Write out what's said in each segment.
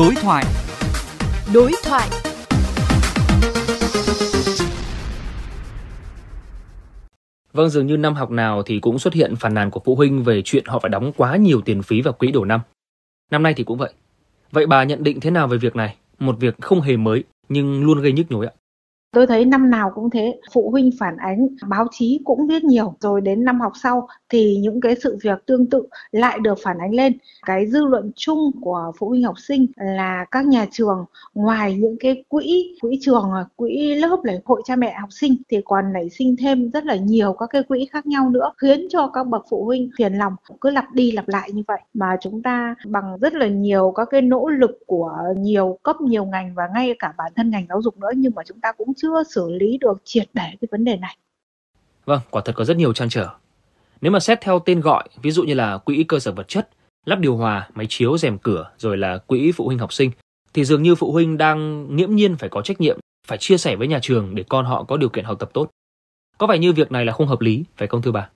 Đối thoại. Đối thoại. Vâng, dường như năm học nào thì cũng xuất hiện phàn nàn của phụ huynh về chuyện họ phải đóng quá nhiều tiền phí vào quỹ đầu năm. Năm nay thì cũng vậy. Vậy bà nhận định thế nào về việc này? Một việc không hề mới nhưng luôn gây nhức nhối ạ. Tôi thấy năm nào cũng thế, phụ huynh phản ánh, báo chí cũng viết nhiều, rồi đến năm học sau thì những cái sự việc tương tự lại được phản ánh lên. Cái dư luận chung của phụ huynh học sinh là các nhà trường ngoài những cái quỹ, quỹ trường, quỹ lớp lễ hội cha mẹ học sinh thì còn nảy sinh thêm rất là nhiều các cái quỹ khác nhau nữa, khiến cho các bậc phụ huynh phiền lòng cứ lặp đi lặp lại như vậy mà chúng ta bằng rất là nhiều các cái nỗ lực của nhiều cấp nhiều ngành và ngay cả bản thân ngành giáo dục nữa nhưng mà chúng ta cũng chưa xử lý được triệt để cái vấn đề này. Vâng, quả thật có rất nhiều trăn trở. Nếu mà xét theo tên gọi, ví dụ như là quỹ cơ sở vật chất, lắp điều hòa, máy chiếu, rèm cửa, rồi là quỹ phụ huynh học sinh, thì dường như phụ huynh đang nghiễm nhiên phải có trách nhiệm, phải chia sẻ với nhà trường để con họ có điều kiện học tập tốt. Có vẻ như việc này là không hợp lý, phải không thưa bà?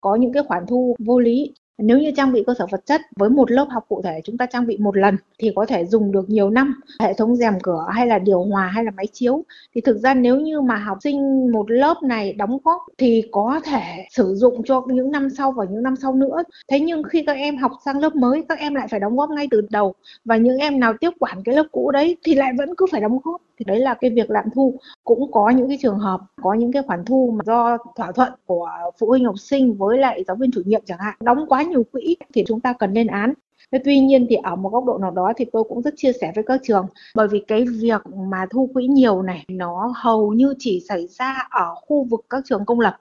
Có những cái khoản thu vô lý nếu như trang bị cơ sở vật chất với một lớp học cụ thể chúng ta trang bị một lần thì có thể dùng được nhiều năm. Hệ thống rèm cửa hay là điều hòa hay là máy chiếu. Thì thực ra nếu như mà học sinh một lớp này đóng góp thì có thể sử dụng cho những năm sau và những năm sau nữa. Thế nhưng khi các em học sang lớp mới, các em lại phải đóng góp ngay từ đầu. Và những em nào tiếp quản cái lớp cũ đấy thì lại vẫn cứ phải đóng góp thì đấy là cái việc lạm thu. Cũng có những cái trường hợp, có những cái khoản thu mà do thỏa thuận của phụ huynh học sinh với lại giáo viên chủ nhiệm chẳng hạn, đóng quá nhiều quỹ thì chúng ta cần lên án. Thế tuy nhiên thì ở một góc độ nào đó thì tôi cũng rất chia sẻ với các trường, bởi vì cái việc mà thu quỹ nhiều này, nó hầu như chỉ xảy ra ở khu vực các trường công lập.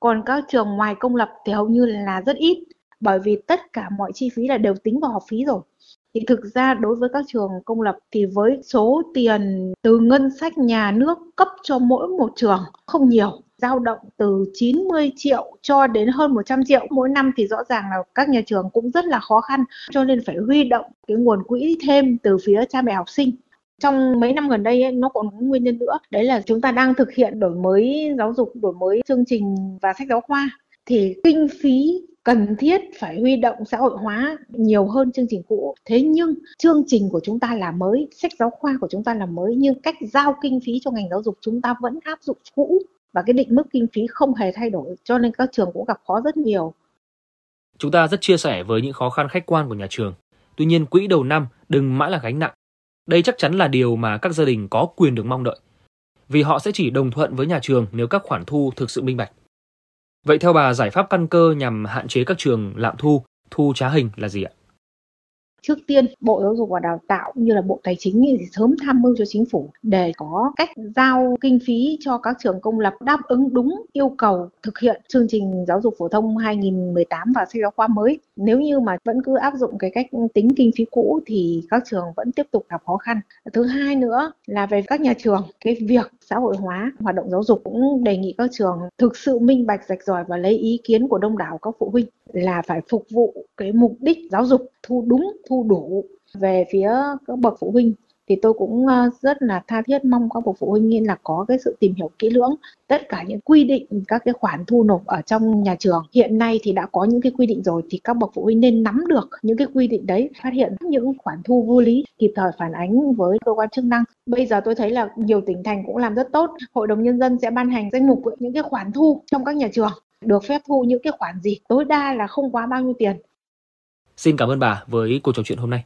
Còn các trường ngoài công lập thì hầu như là rất ít, bởi vì tất cả mọi chi phí là đều tính vào học phí rồi thì thực ra đối với các trường công lập thì với số tiền từ ngân sách nhà nước cấp cho mỗi một trường không nhiều dao động từ 90 triệu cho đến hơn 100 triệu. Mỗi năm thì rõ ràng là các nhà trường cũng rất là khó khăn cho nên phải huy động cái nguồn quỹ thêm từ phía cha mẹ học sinh. Trong mấy năm gần đây ấy, nó còn có nguyên nhân nữa đấy là chúng ta đang thực hiện đổi mới giáo dục đổi mới chương trình và sách giáo khoa. Thì kinh phí cần thiết phải huy động xã hội hóa nhiều hơn chương trình cũ. Thế nhưng, chương trình của chúng ta là mới, sách giáo khoa của chúng ta là mới, nhưng cách giao kinh phí cho ngành giáo dục chúng ta vẫn áp dụng cũ. Và cái định mức kinh phí không hề thay đổi, cho nên các trường cũng gặp khó rất nhiều. Chúng ta rất chia sẻ với những khó khăn khách quan của nhà trường. Tuy nhiên, quỹ đầu năm đừng mãi là gánh nặng. Đây chắc chắn là điều mà các gia đình có quyền được mong đợi. Vì họ sẽ chỉ đồng thuận với nhà trường nếu các khoản thu thực sự minh bạch. Vậy theo bà giải pháp căn cơ nhằm hạn chế các trường lạm thu, thu trá hình là gì ạ? trước tiên bộ giáo dục và đào tạo như là bộ tài chính thì sớm tham mưu cho chính phủ để có cách giao kinh phí cho các trường công lập đáp ứng đúng yêu cầu thực hiện chương trình giáo dục phổ thông 2018 và sách giáo khoa mới nếu như mà vẫn cứ áp dụng cái cách tính kinh phí cũ thì các trường vẫn tiếp tục gặp khó khăn. Thứ hai nữa là về các nhà trường, cái việc xã hội hóa, hoạt động giáo dục cũng đề nghị các trường thực sự minh bạch, rạch ròi và lấy ý kiến của đông đảo các phụ huynh là phải phục vụ cái mục đích giáo dục thu đúng, thu đủ. Về phía các bậc phụ huynh thì tôi cũng ờ, rất là tha thiết mong các bậc phụ huynh nên là có cái sự tìm hiểu kỹ lưỡng. Tất cả những quy định, các cái khoản thu nộp ở trong nhà trường hiện nay thì đã có những cái quy định rồi thì các bậc phụ huynh nên nắm được những cái quy định đấy, phát hiện những khoản thu vô lý, kịp thời phản ánh với cơ quan chức năng. Bây giờ tôi thấy là nhiều tỉnh thành cũng làm rất tốt, hội đồng nhân dân sẽ ban hành danh mục những cái khoản thu trong các nhà trường, được phép thu những cái khoản gì, tối đa là không quá bao nhiêu tiền. Xin cảm ơn bà với cuộc trò chuyện hôm nay.